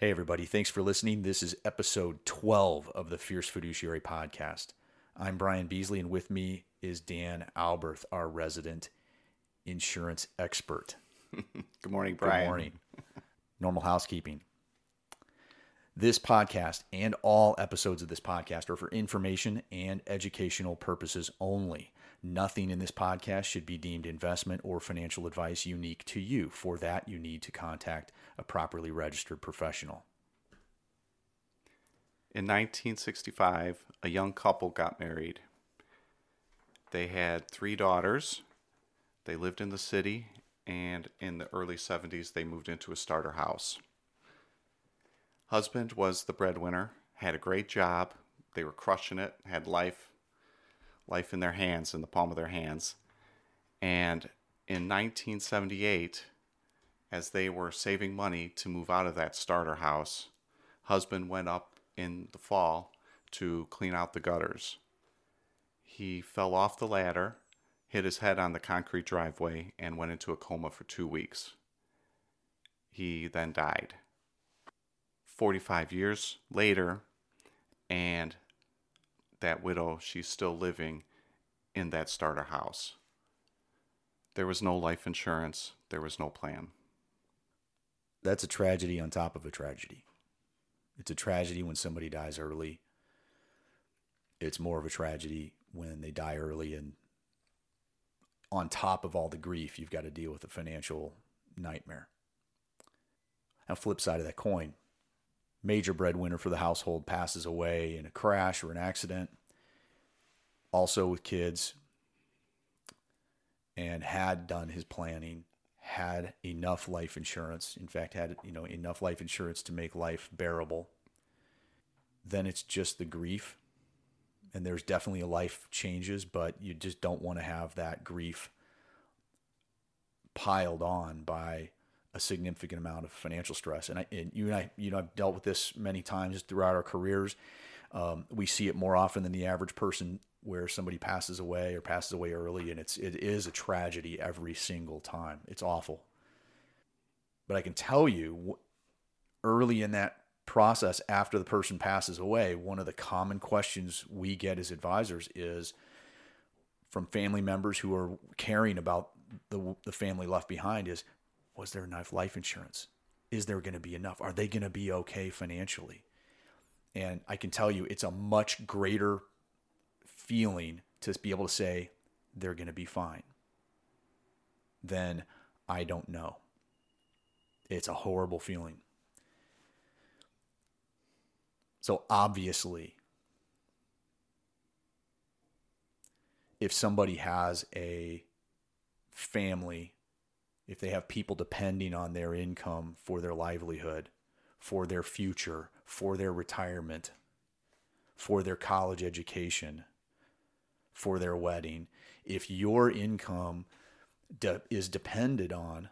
Hey, everybody. Thanks for listening. This is episode 12 of the Fierce Fiduciary Podcast. I'm Brian Beasley, and with me is Dan Alberth, our resident insurance expert. Good morning, Brian. Good morning. Normal housekeeping. This podcast and all episodes of this podcast are for information and educational purposes only. Nothing in this podcast should be deemed investment or financial advice unique to you. For that, you need to contact a properly registered professional. In 1965, a young couple got married. They had three daughters. They lived in the city, and in the early 70s, they moved into a starter house. Husband was the breadwinner, had a great job. They were crushing it, had life life in their hands, in the palm of their hands. And in 1978, as they were saving money to move out of that starter house, husband went up in the fall to clean out the gutters. He fell off the ladder, hit his head on the concrete driveway, and went into a coma for two weeks. He then died. 45 years later, and that widow, she's still living in that starter house. There was no life insurance, there was no plan. That's a tragedy on top of a tragedy. It's a tragedy when somebody dies early. It's more of a tragedy when they die early and on top of all the grief, you've got to deal with a financial nightmare. Now, flip side of that coin, major breadwinner for the household passes away in a crash or an accident, also with kids, and had done his planning, had enough life insurance, in fact, had you know enough life insurance to make life bearable. Then it's just the grief. And there's definitely a life changes, but you just don't want to have that grief piled on by a significant amount of financial stress. And, I, and you and I, you know, I've dealt with this many times throughout our careers. Um, we see it more often than the average person where somebody passes away or passes away early, and it's it is a tragedy every single time. It's awful. But I can tell you, early in that process, after the person passes away, one of the common questions we get as advisors is from family members who are caring about the the family left behind is was there enough life insurance? Is there going to be enough? Are they going to be okay financially? And I can tell you, it's a much greater feeling to be able to say they're going to be fine than I don't know. It's a horrible feeling. So obviously, if somebody has a family if they have people depending on their income for their livelihood, for their future, for their retirement, for their college education, for their wedding, if your income de- is depended on,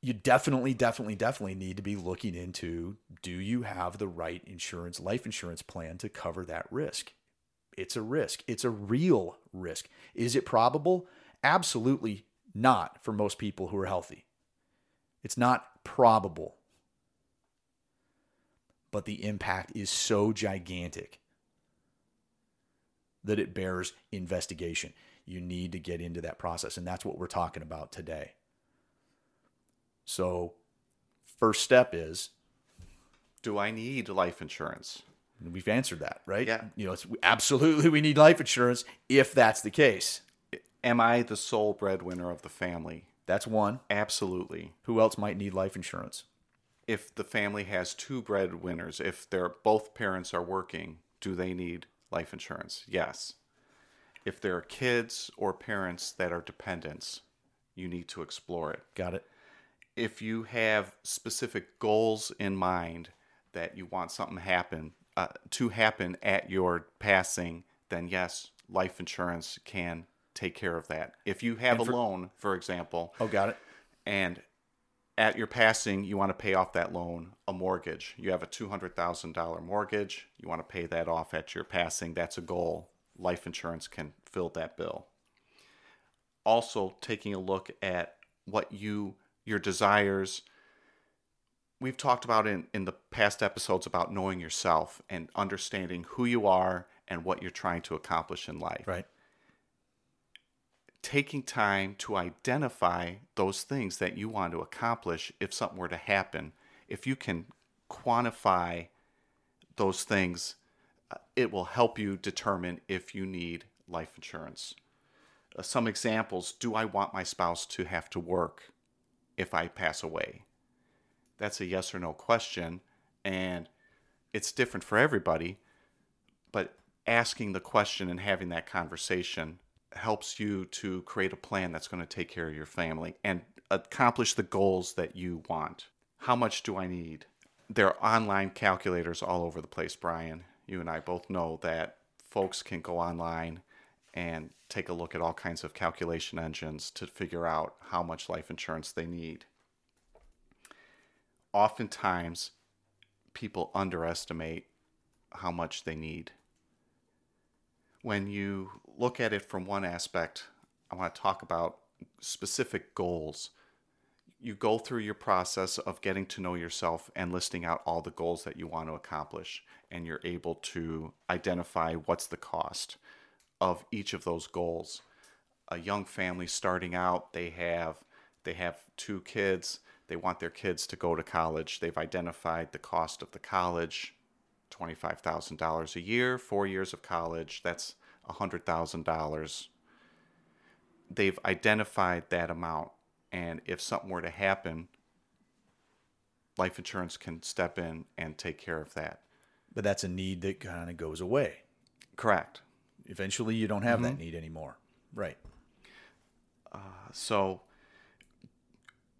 you definitely, definitely, definitely need to be looking into do you have the right insurance, life insurance plan to cover that risk? It's a risk. It's a real risk. Is it probable? Absolutely not for most people who are healthy. It's not probable. But the impact is so gigantic that it bears investigation. You need to get into that process. And that's what we're talking about today. So, first step is Do I need life insurance? We've answered that, right? Yeah. You know, it's, absolutely we need life insurance if that's the case. Am I the sole breadwinner of the family? That's one. Absolutely. Who else might need life insurance? If the family has two breadwinners, if they're both parents are working, do they need life insurance? Yes. If there are kids or parents that are dependents, you need to explore it. Got it. If you have specific goals in mind that you want something happen uh, to happen at your passing, then yes, life insurance can take care of that. If you have for- a loan, for example, Oh, got it. and at your passing you want to pay off that loan, a mortgage. You have a $200,000 mortgage, you want to pay that off at your passing. That's a goal. Life insurance can fill that bill. Also, taking a look at what you your desires we've talked about in, in the past episodes about knowing yourself and understanding who you are and what you're trying to accomplish in life. Right. Taking time to identify those things that you want to accomplish if something were to happen, if you can quantify those things, uh, it will help you determine if you need life insurance. Uh, some examples do I want my spouse to have to work if I pass away? That's a yes or no question, and it's different for everybody. But asking the question and having that conversation helps you to create a plan that's going to take care of your family and accomplish the goals that you want. How much do I need? There are online calculators all over the place, Brian. You and I both know that folks can go online and take a look at all kinds of calculation engines to figure out how much life insurance they need. Oftentimes, people underestimate how much they need when you look at it from one aspect, I want to talk about specific goals. You go through your process of getting to know yourself and listing out all the goals that you want to accomplish, and you're able to identify what's the cost of each of those goals. A young family starting out, they have they have two kids. They want their kids to go to college. They've identified the cost of the college $25,000 a year, four years of college, that's $100,000. They've identified that amount. And if something were to happen, life insurance can step in and take care of that. But that's a need that kind of goes away. Correct. Eventually, you don't have mm-hmm. that need anymore. Right. Uh, so,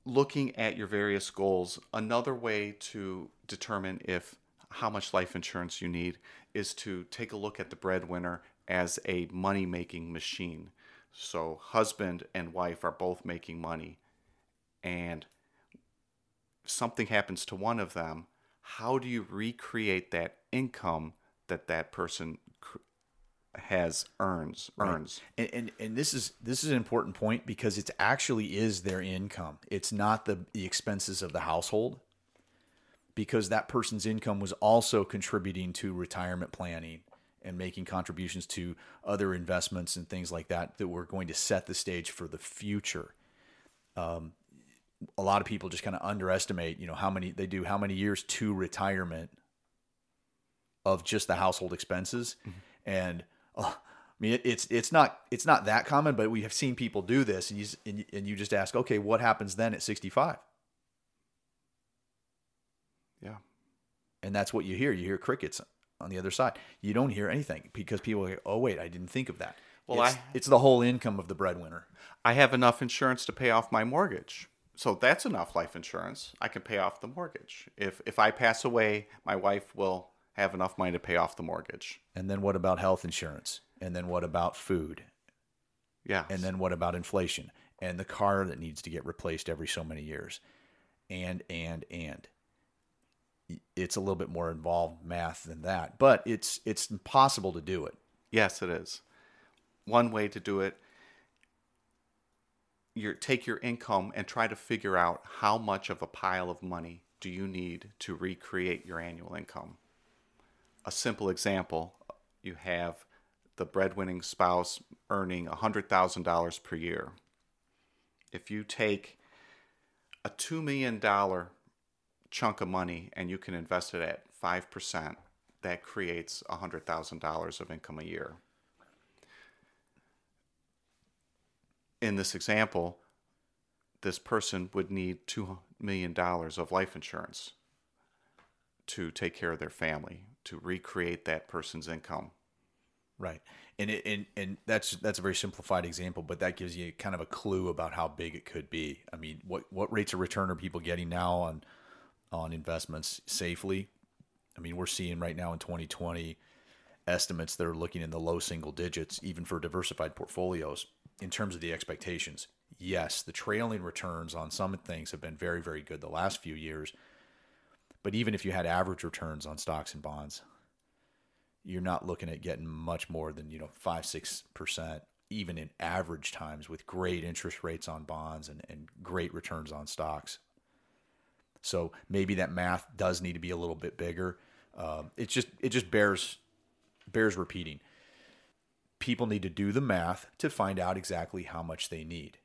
looking at your various goals, another way to determine if how much life insurance you need is to take a look at the breadwinner as a money making machine. So, husband and wife are both making money, and something happens to one of them, how do you recreate that income that that person has earns earns right. and, and and this is this is an important point because it actually is their income it's not the the expenses of the household because that person's income was also contributing to retirement planning and making contributions to other investments and things like that that were going to set the stage for the future. Um, a lot of people just kind of underestimate, you know, how many they do, how many years to retirement of just the household expenses, mm-hmm. and uh, I mean, it, it's it's not it's not that common, but we have seen people do this, and you and, and you just ask, okay, what happens then at sixty five? Yeah. And that's what you hear. You hear crickets on the other side. You don't hear anything because people go, oh, wait, I didn't think of that. Well, it's, I, it's the whole income of the breadwinner. I have enough insurance to pay off my mortgage. So that's enough life insurance. I can pay off the mortgage. If if I pass away, my wife will have enough money to pay off the mortgage. And then what about health insurance? And then what about food? Yeah. And then what about inflation? And the car that needs to get replaced every so many years. And and and it's a little bit more involved math than that, but it's it's possible to do it. Yes, it is. One way to do it you take your income and try to figure out how much of a pile of money do you need to recreate your annual income. A simple example, you have the breadwinning spouse earning $100,000 per year. If you take a $2 million chunk of money and you can invest it at 5%, that creates $100,000 of income a year. In this example, this person would need $2 million of life insurance to take care of their family, to recreate that person's income. Right. And it, and and that's that's a very simplified example, but that gives you kind of a clue about how big it could be. I mean, what what rates of return are people getting now on on investments safely. I mean, we're seeing right now in 2020 estimates that are looking in the low single digits, even for diversified portfolios, in terms of the expectations. Yes, the trailing returns on some things have been very, very good the last few years. But even if you had average returns on stocks and bonds, you're not looking at getting much more than, you know, five, six percent, even in average times with great interest rates on bonds and, and great returns on stocks. So maybe that math does need to be a little bit bigger. Um, it just it just bears bears repeating. People need to do the math to find out exactly how much they need.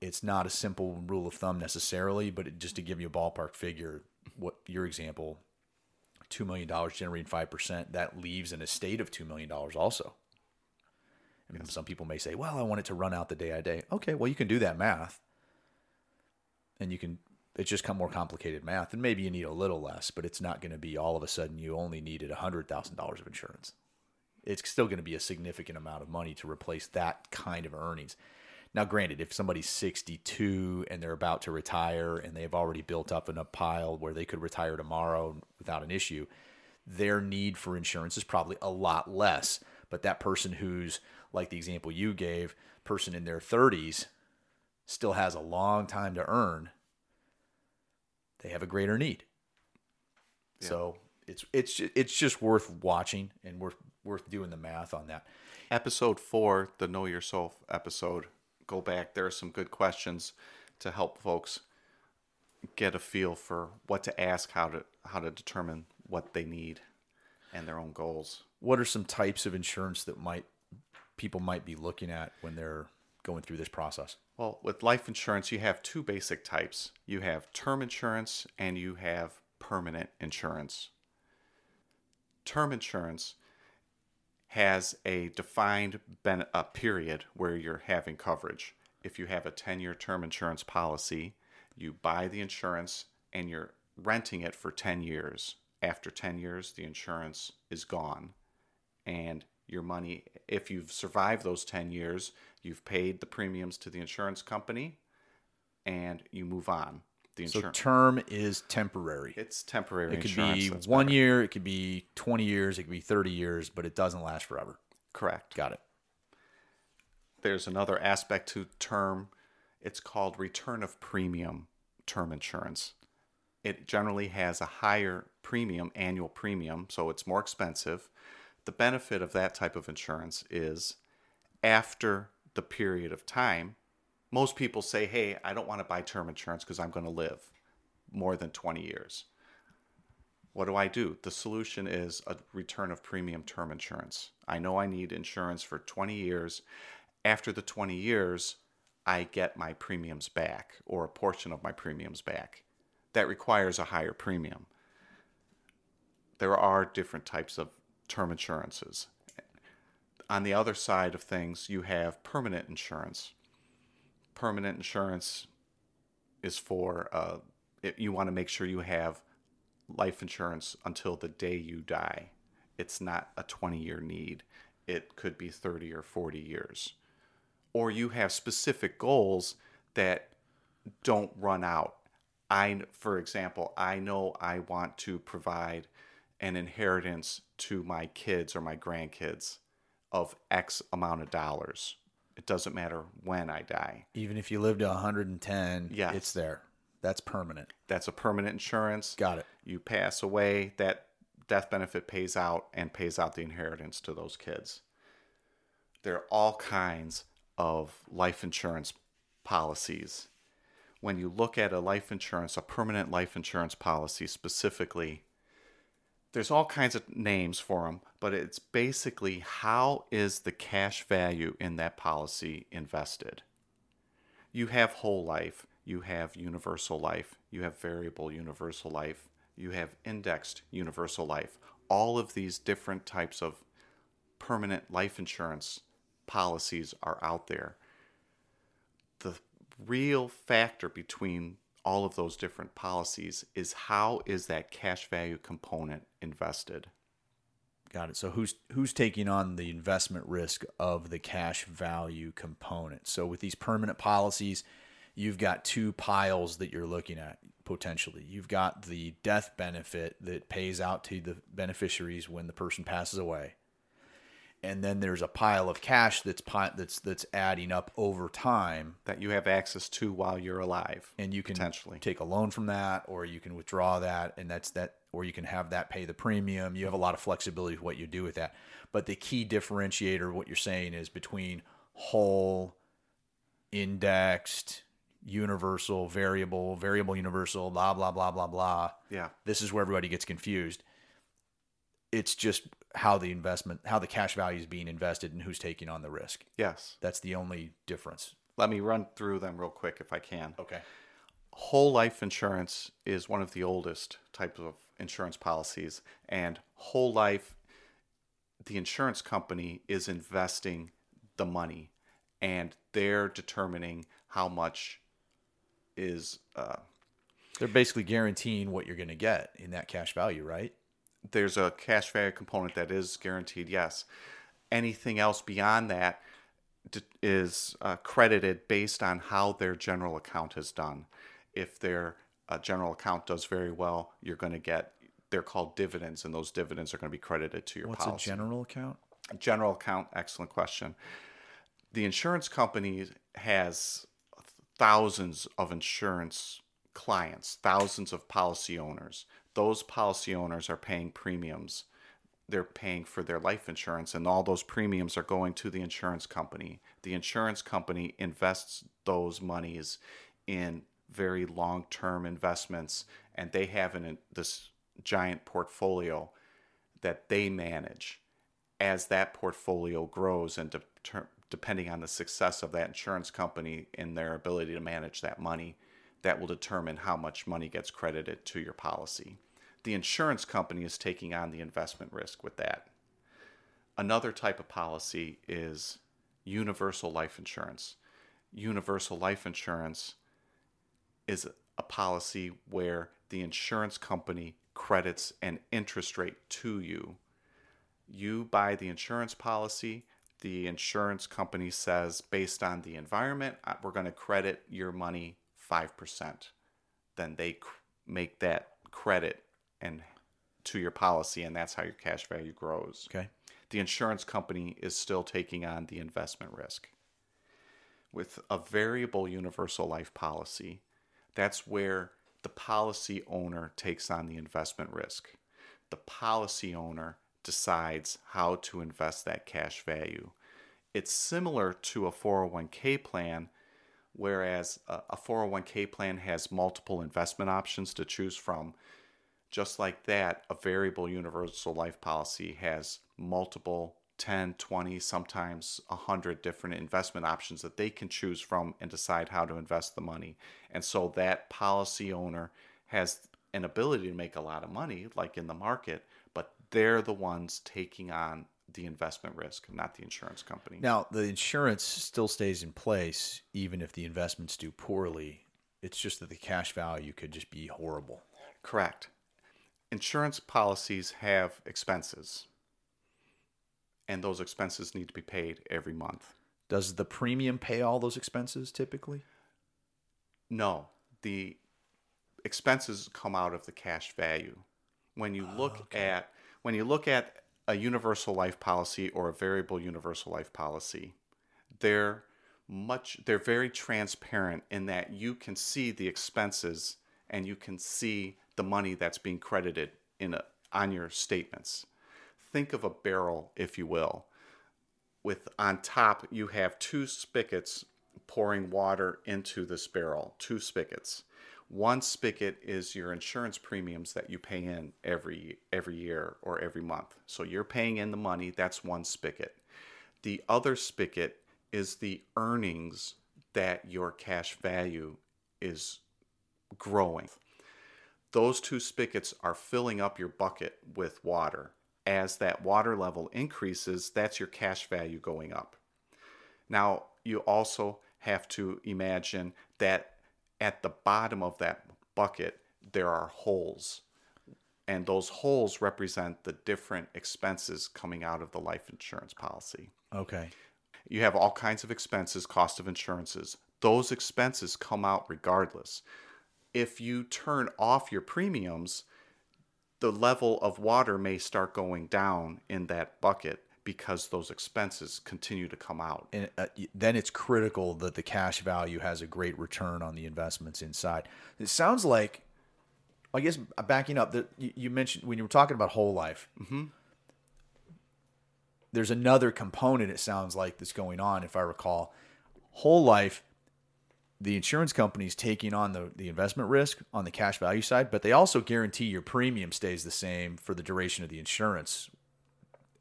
It's not a simple rule of thumb necessarily, but it, just to give you a ballpark figure, what your example, two million dollars generating five percent, that leaves an estate of two million dollars also. And some people may say, "Well, I want it to run out the day I day." Okay, well, you can do that math, and you can. It's just more complicated math, and maybe you need a little less, but it's not going to be all of a sudden you only needed a hundred thousand dollars of insurance. It's still going to be a significant amount of money to replace that kind of earnings. Now, granted, if somebody's 62 and they're about to retire and they've already built up a pile where they could retire tomorrow without an issue, their need for insurance is probably a lot less. But that person who's like the example you gave, person in their 30s still has a long time to earn, they have a greater need. Yeah. So it's it's it's just worth watching and worth worth doing the math on that. Episode four, the Know Yourself episode. Go back. There are some good questions to help folks get a feel for what to ask, how to how to determine what they need and their own goals. What are some types of insurance that might people might be looking at when they're going through this process? Well, with life insurance, you have two basic types. You have term insurance and you have permanent insurance. Term insurance has a defined ben- a period where you're having coverage. If you have a 10 year term insurance policy, you buy the insurance and you're renting it for 10 years. After 10 years, the insurance is gone. And your money, if you've survived those 10 years, you've paid the premiums to the insurance company and you move on. The insurance. So term is temporary. It's temporary. It could be one better. year, it could be 20 years, it could be 30 years, but it doesn't last forever. Correct. Got it. There's another aspect to term. It's called return of premium term insurance. It generally has a higher premium, annual premium, so it's more expensive the benefit of that type of insurance is after the period of time, most people say, hey, I don't want to buy term insurance because I'm going to live more than 20 years. What do I do? The solution is a return of premium term insurance. I know I need insurance for 20 years. After the 20 years, I get my premiums back or a portion of my premiums back. That requires a higher premium. There are different types of term insurances. On the other side of things, you have permanent insurance. Permanent insurance is for uh, it, you want to make sure you have life insurance until the day you die. It's not a 20 year need, it could be 30 or 40 years. Or you have specific goals that don't run out. I, for example, I know I want to provide an inheritance to my kids or my grandkids of X amount of dollars. It doesn't matter when I die. Even if you live to 110, yes. it's there. That's permanent. That's a permanent insurance. Got it. You pass away, that death benefit pays out and pays out the inheritance to those kids. There are all kinds of life insurance policies. When you look at a life insurance, a permanent life insurance policy specifically, there's all kinds of names for them, but it's basically how is the cash value in that policy invested? You have whole life, you have universal life, you have variable universal life, you have indexed universal life. All of these different types of permanent life insurance policies are out there. The real factor between all of those different policies is how is that cash value component invested? Got it. So who's who's taking on the investment risk of the cash value component? So with these permanent policies, you've got two piles that you're looking at potentially. You've got the death benefit that pays out to the beneficiaries when the person passes away and then there's a pile of cash that's that's that's adding up over time that you have access to while you're alive and you can potentially take a loan from that or you can withdraw that and that's that or you can have that pay the premium you have a lot of flexibility with what you do with that but the key differentiator what you're saying is between whole indexed universal, variable, variable, universal, blah blah blah blah blah. Yeah. This is where everybody gets confused. It's just how the investment, how the cash value is being invested, and who's taking on the risk. Yes. That's the only difference. Let me run through them real quick if I can. Okay. Whole life insurance is one of the oldest types of insurance policies, and whole life, the insurance company is investing the money and they're determining how much is uh, They're basically guaranteeing what you're going to get in that cash value, right? there's a cash value component that is guaranteed yes anything else beyond that is uh, credited based on how their general account has done if their uh, general account does very well you're going to get they're called dividends and those dividends are going to be credited to your What's policy. a general account? general account excellent question. The insurance company has thousands of insurance clients thousands of policy owners. Those policy owners are paying premiums. They're paying for their life insurance and all those premiums are going to the insurance company. The insurance company invests those monies in very long-term investments and they have an, this giant portfolio that they manage as that portfolio grows and de- depending on the success of that insurance company and their ability to manage that money, that will determine how much money gets credited to your policy. The insurance company is taking on the investment risk with that. Another type of policy is universal life insurance. Universal life insurance is a policy where the insurance company credits an interest rate to you. You buy the insurance policy. The insurance company says based on the environment uh, we're going to credit your money 5% then they cr- make that credit and to your policy and that's how your cash value grows. Okay. the insurance company is still taking on the investment risk. With a variable universal life policy that's where the policy owner takes on the investment risk the policy owner decides how to invest that cash value. It's similar to a 401k plan, whereas a, a 401k plan has multiple investment options to choose from. Just like that, a variable universal life policy has multiple 10, 20, sometimes 100 different investment options that they can choose from and decide how to invest the money. And so that policy owner has an ability to make a lot of money, like in the market, but they're the ones taking on the investment risk, not the insurance company. Now, the insurance still stays in place even if the investments do poorly. It's just that the cash value could just be horrible. Correct. Insurance policies have expenses, and those expenses need to be paid every month. Does the premium pay all those expenses typically? No, the expenses come out of the cash value. When you look oh, at when you look at a universal life policy or a variable universal life policy, they're much they're very transparent in that you can see the expenses and you can see the money that's being credited in a, on your statements. Think of a barrel, if you will. With on top, you have two spigots pouring water into this barrel, two spigots. One spigot is your insurance premiums that you pay in every every year or every month. So you're paying in the money, that's one spigot. The other spigot is the earnings that your cash value is growing. Those two spigots are filling up your bucket with water. As that water level increases, that's your cash value going up. Now, you also have to imagine that at the bottom of that bucket, there are holes. And those holes represent the different expenses coming out of the life insurance policy. Okay. You have all kinds of expenses, cost of insurances. Those expenses come out regardless. If you turn off your premiums, the level of water may start going down in that bucket because those expenses continue to come out. And uh, then it's critical that the cash value has a great return on the investments inside. It sounds like, I guess, backing up, that you, you mentioned when you were talking about whole life. There's another component. It sounds like that's going on. If I recall, whole life the insurance company's taking on the, the investment risk on the cash value side, but they also guarantee your premium stays the same for the duration of the insurance.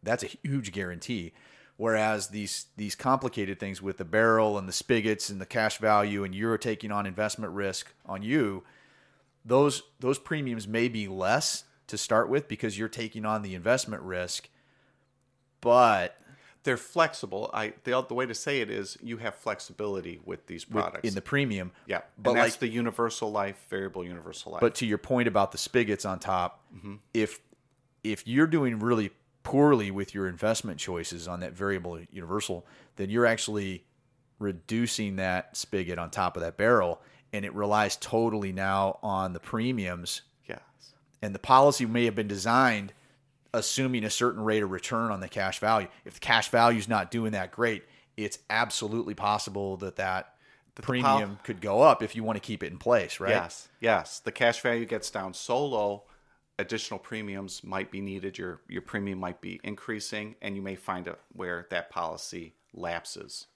That's a huge guarantee. Whereas these these complicated things with the barrel and the spigots and the cash value and you're taking on investment risk on you, those those premiums may be less to start with because you're taking on the investment risk, but They're flexible. I the, the way to say it is you have flexibility with these products. in the premium. yeah, but and that's like the universal life, variable universal life. But to your point about the spigots on top, Mm-hmm. if if you're doing really poorly with your investment choices on that variable universal, then you're actually reducing that spigot on top of that barrel, and it relies totally now on the premiums. yes, And the policy may have been designed assuming a certain rate of return on the cash value. If the cash value is not doing that great, it's absolutely possible that that the premium could go up if you want to keep it in place, right? yes, yes. The cash value gets down so low, additional premiums might be needed. Your your premium might be increasing, and you may find a, where that policy lapses.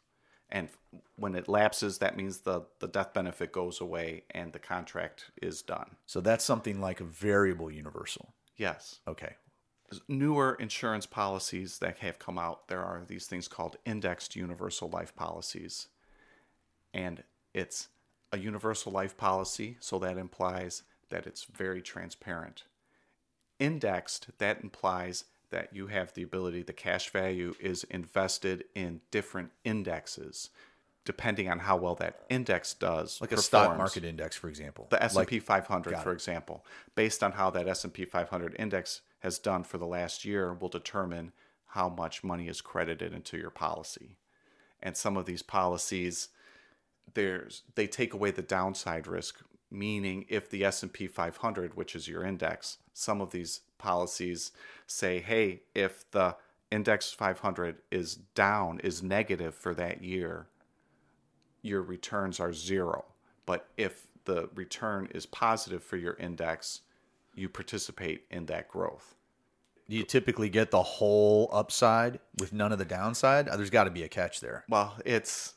And when it lapses, that means the the death benefit goes away and the contract is done. So that's something like a variable universal. Yes. Okay. Newer insurance policies that have come out, there are these things called indexed universal life policies. And it's a universal life policy, so that implies that it's very transparent. Indexed, that implies that you have the ability, the cash value is invested in different indexes, depending on how well that index does. Like a stock market index, for example. the S&P Like, 500 for it. example based on how that S&P 500 index has done for the last year will determine how much money is credited into your policy and some of these policies there's they take away the downside risk meaning if the S&P 500 which is your index some of these policies say hey if the index 500 is down is negative for that year your returns are zero. But if the return is positive for your index, you participate in that growth. Do you typically get the whole upside with none of the downside? Uh, There's got to be a catch there. Well, it's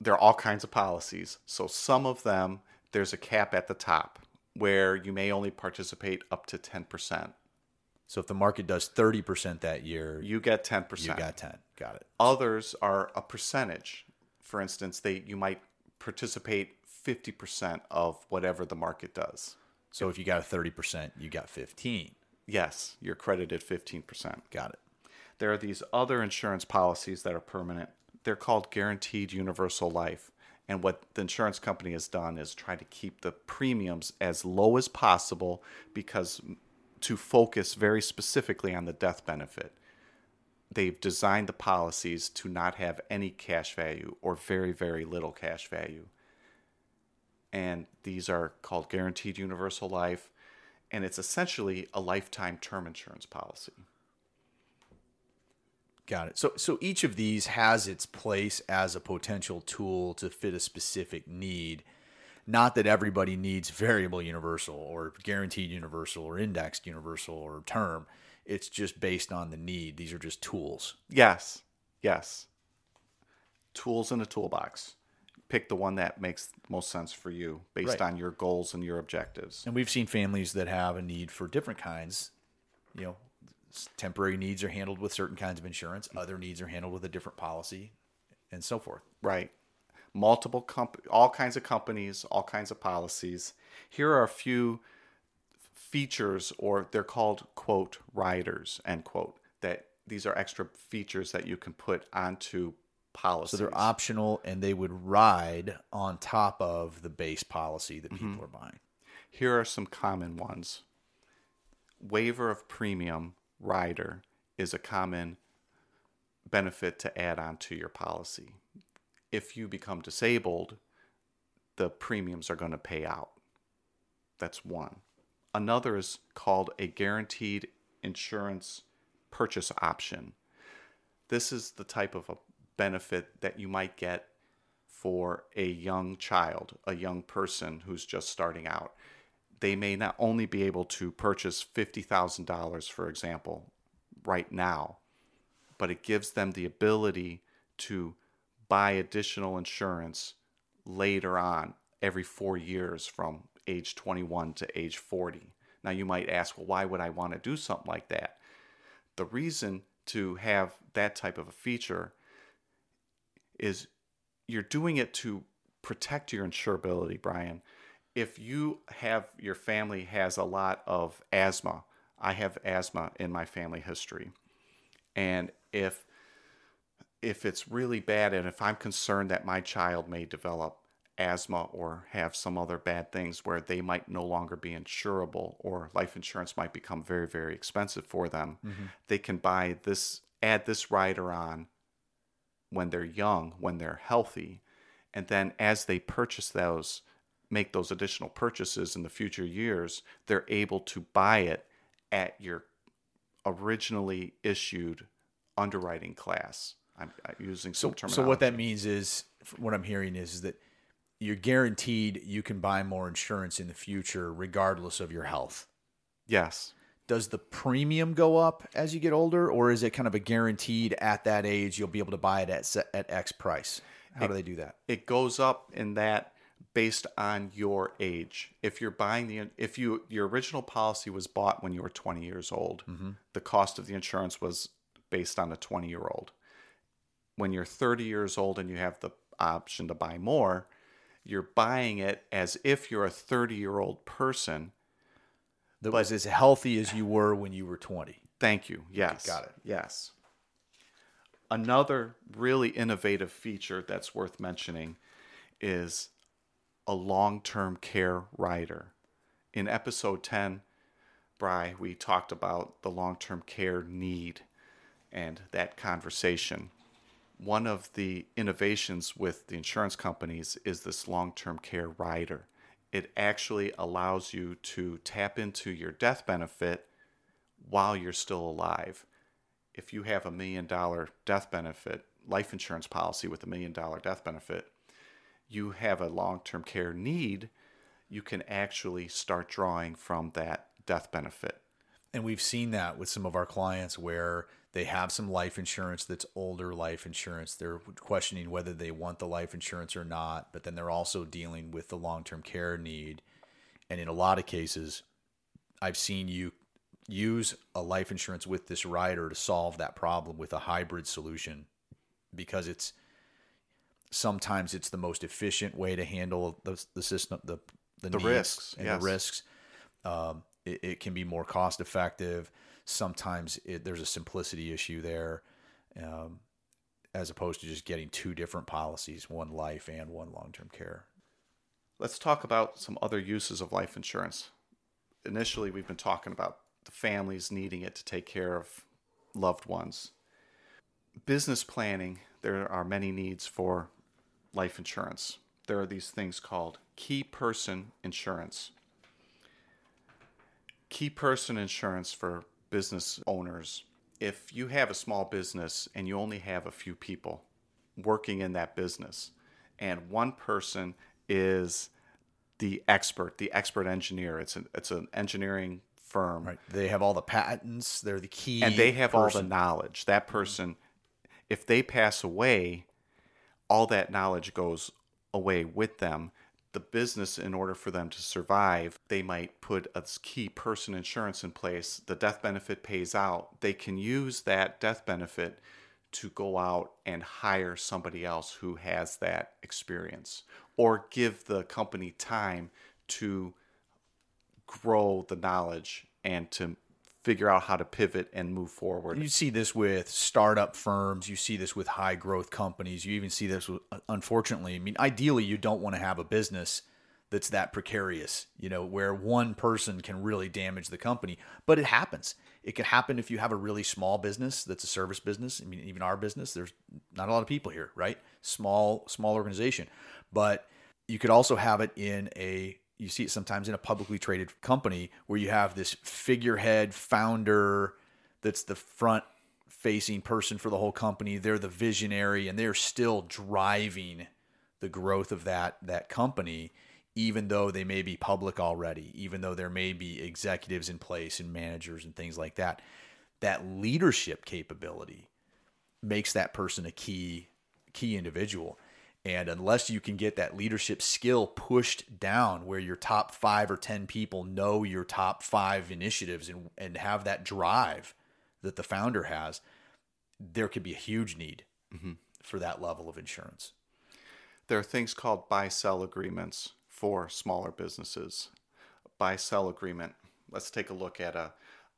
there are all kinds of policies. So some of them there's a cap at the top where you may only participate up to 10%. So if the market does 30% that year, you, You get 10%. You got 10. Got it. Others are a percentage. For instance, they you might participate 50% of whatever the market does. So if you got a 30%, you got 15. Yes, you're credited 15%. Got it. there are these other insurance policies that are permanent. They're called guaranteed universal life. And what the insurance company has done is try to keep the premiums as low as possible because to focus very specifically on the death benefit. They've designed the policies to not have any cash value or very, very little cash value. And these are called guaranteed universal life. And it's essentially a lifetime term insurance policy. Got it. So so each of these has its place as a potential tool to fit a specific need. Not that everybody needs variable universal or guaranteed universal or indexed universal or term. It's just based on the need. These are just tools. Yes. Yes. Tools in a toolbox. Pick the one that makes most sense for you based Right. on your goals and your objectives. And we've seen families that have a need for different kinds. You know, temporary needs are handled with certain kinds of insurance, other needs are handled with a different policy, and so forth. Right. Multiple comp all kinds of companies, all kinds of policies. Here are a few features or they're called quote riders end quote that these are extra features that you can put onto policies. So they're optional and they would ride on top of the base policy that people mm-hmm. are buying. Here are some common ones. Waiver of premium rider is a common benefit to add on to your policy. If you become disabled, the premiums are going to pay out. That's one. Another is called a guaranteed insurance purchase option. This is the type of a benefit that you might get for a young child, a young person who's just starting out. They may not only be able to purchase $50,000, for example, right now, but it gives them the ability to buy additional insurance later on every four years from age 21 to age 40. Now, you might ask, well, why would I want to do something like that? The reason to have that type of a feature is you're doing it to protect your insurability, Brian. If you have your family has a lot of asthma, I have asthma in my family history. And if if it's really bad and if I'm concerned that my child may develop asthma or have some other bad things where they might no longer be insurable or life insurance might become very very expensive for them, mm-hmm. they can buy this add this rider on when they're young, when they're healthy, and then as they purchase those make those additional purchases in the future years, they're able to buy it at your originally issued underwriting class. I'm, using some so, terminology. So what that means is, what I'm hearing is, is that you're guaranteed you can buy more insurance in the future, regardless of your health. Yes. Does the premium go up as you get older, or is it kind of a guaranteed at that age you'll be able to buy it at at X price? How it, do they do that? It goes up in that based on your age. If you're buying the if you your original policy was bought when you were 20 years old, mm-hmm. the cost of the insurance was based on a 20 year old. When you're 30 years old and you have the option to buy more, you're buying it as if you're a 30 year old person that was as healthy as you were when you were 20. Thank you. Yes. Got it. Yes. Another really innovative feature that's worth mentioning is a long term care rider. In episode 10, Bry, we talked about the long term care need and that conversation. One of the innovations with the insurance companies is this long term care rider. It actually allows you to tap into your death benefit while you're still alive. If you have a million dollar death benefit, life insurance policy with a million dollar death benefit, you have a long term care need, you can actually start drawing from that death benefit. And we've seen that with some of our clients where they have some life insurance that's older life insurance. They're questioning whether they want the life insurance or not, but then they're also dealing with the long term care need. And in a lot of cases, I've seen you use a life insurance with this rider to solve that problem with a hybrid solution because it's sometimes it's the most efficient way to handle the, the system, the the, the risks and yes. the risks. Um, it, it, can be more cost effective. Sometimes it, there's a simplicity issue there, um, as opposed to just getting two different policies, one life and one long term care. Let's talk about some other uses of life insurance. Initially, we've been talking about the families needing it to take care of loved ones. Business planning, there are many needs for life insurance. There are these things called key person insurance. Key person insurance for business owners. If you have a small business and you only have a few people working in that business, and one person is the expert, the expert engineer, it's an, it's an engineering firm. Right. They have all the patents, they're the key. And they have person. all the knowledge. That mm-hmm. person, if they pass away, all that knowledge goes away with them. The business, in order for them to survive, they might put a key person insurance in place. The death benefit pays out. They can use that death benefit to go out and hire somebody else who has that experience or give the company time to grow the knowledge and to figure out how to pivot and move forward. You see this with startup firms, you see this with high growth companies, you even see this with uh, unfortunately, I mean ideally you don't want to have a business that's that precarious, you know, where one person can really damage the company, but it happens. It can happen if you have a really small business that's a service business. I mean even our business, there's not a lot of people here, right? Small small organization. But you could also have it in a you see it sometimes in a publicly traded company where you have this figurehead founder that's the front facing person for the whole company. They're the visionary and they're still driving the growth of that that company even though they may be public already even though there may be executives in place and managers and things like that. That leadership capability makes that person a key key individual And unless you can get that leadership skill pushed down where your top five or 10 people know your top five initiatives and, and have that drive that the founder has, there could be a huge need mm-hmm. for that level of insurance. There are things called buy sell agreements for smaller businesses. Buy sell agreement. Let's take a look at a,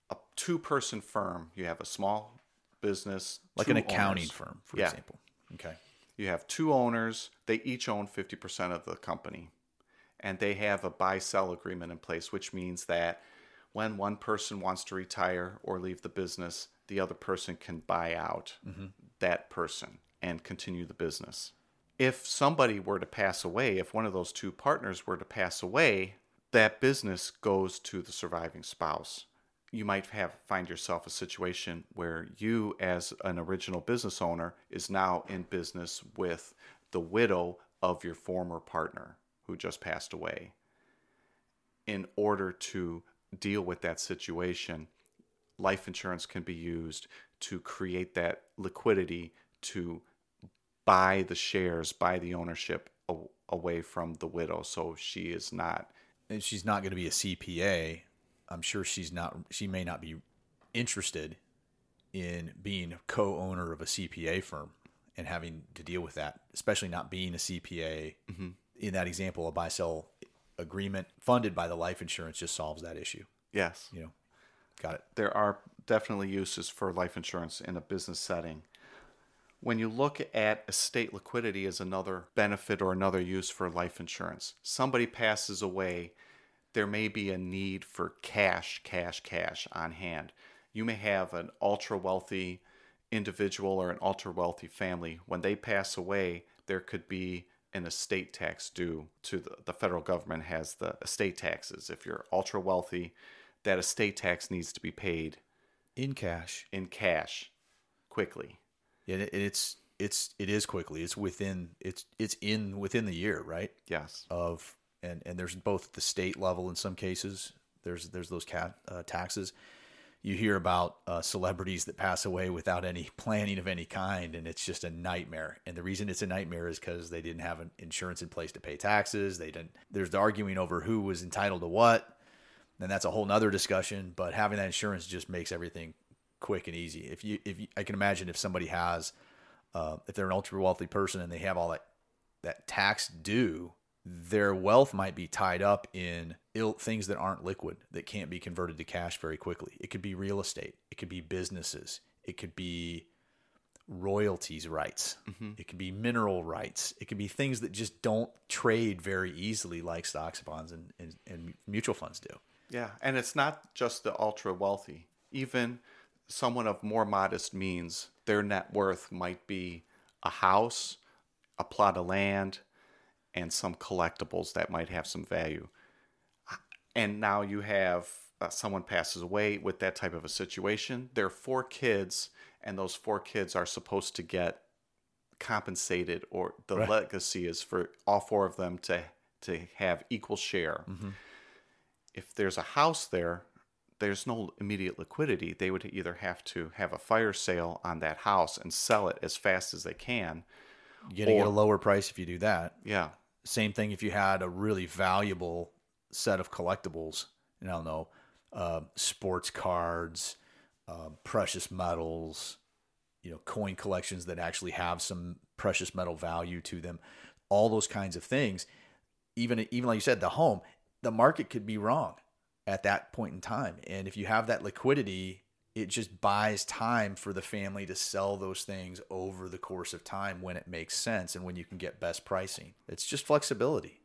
a two person firm. You have a small business, Like an accounting owners. firm, for Yeah. example. Okay. You have two owners, they each own 50% of the company. And they have a buy sell agreement in place, which means that when one person wants to retire or leave the business, the other person can buy out mm-hmm. that person and continue the business. If somebody were to pass away, if one of those two partners were to pass away, that business goes to the surviving spouse. You might have find yourself a situation where you as an original business owner is now in business with the widow of your former partner who just passed away. In order to deal with that situation, life insurance can be used to create that liquidity to buy the shares, buy the ownership away from the widow so she is not and she's not going to be a CPA, I'm sure she's not. She may not be interested in being a co-owner of a CPA firm and having to deal with that, especially not being a CPA. Mm-hmm. In that example, a buy-sell agreement funded by the life insurance just solves that issue. yes You know, got it. there are definitely uses for life insurance in a business setting. When you look at estate liquidity as another benefit or another use for life insurance, somebody passes away, there may be a need for cash, cash, cash on hand. You may have an ultra wealthy individual or an ultra wealthy family. When they pass away, there could be an estate tax due to the, the federal government has the estate taxes. If you're ultra wealthy, that estate tax needs to be paid In cash, in cash quickly. and it's it's it is quickly. It's within it's it's in within the year, right? Yes. of and and there's both the state level in some cases there's there's those cat uh, taxes. You hear about uh, celebrities that pass away without any planning of any kind and it's just a nightmare. And the reason it's a nightmare is because they didn't have an insurance in place to pay taxes. They didn't there's the arguing over who was entitled to what and that's a whole nother discussion but having that insurance just makes everything quick and easy. If you if you, i can imagine if somebody has uh, if they're an ultra wealthy person and they have all that that tax due, their wealth might be tied up in Ill, things that aren't liquid that can't be converted to cash very quickly. It could be real estate, it could be businesses, it could be royalties rights, mm-hmm. it could be mineral rights, it could be things that just don't trade very easily like stocks, bonds, and, and, and mutual funds do. Yeah, and it's not just the ultra wealthy. Even someone of more modest means, their net worth might be a house, a plot of land, and some collectibles that might have some value. And now you have uh, someone passes away with that type of a situation. There are four kids, and those four kids are supposed to get compensated, or the Right. legacy is for all four of them to to have equal share if there's a house there, there's no immediate liquidity. They would either have to have a fire sale on that house and sell it as fast as they can. You're going to get a lower price if you do that. Yeah. Same thing if you had a really valuable set of collectibles. I don't know, uh, sports cards, uh, precious metals, you know, coin collections that actually have some precious metal value to them. All those kinds of things. Even even like you said, the home, the market could be wrong at that point in time. And if you have that liquidity, it just buys time for the family to sell those things over the course of time when it makes sense and when you can get best pricing. It's just flexibility.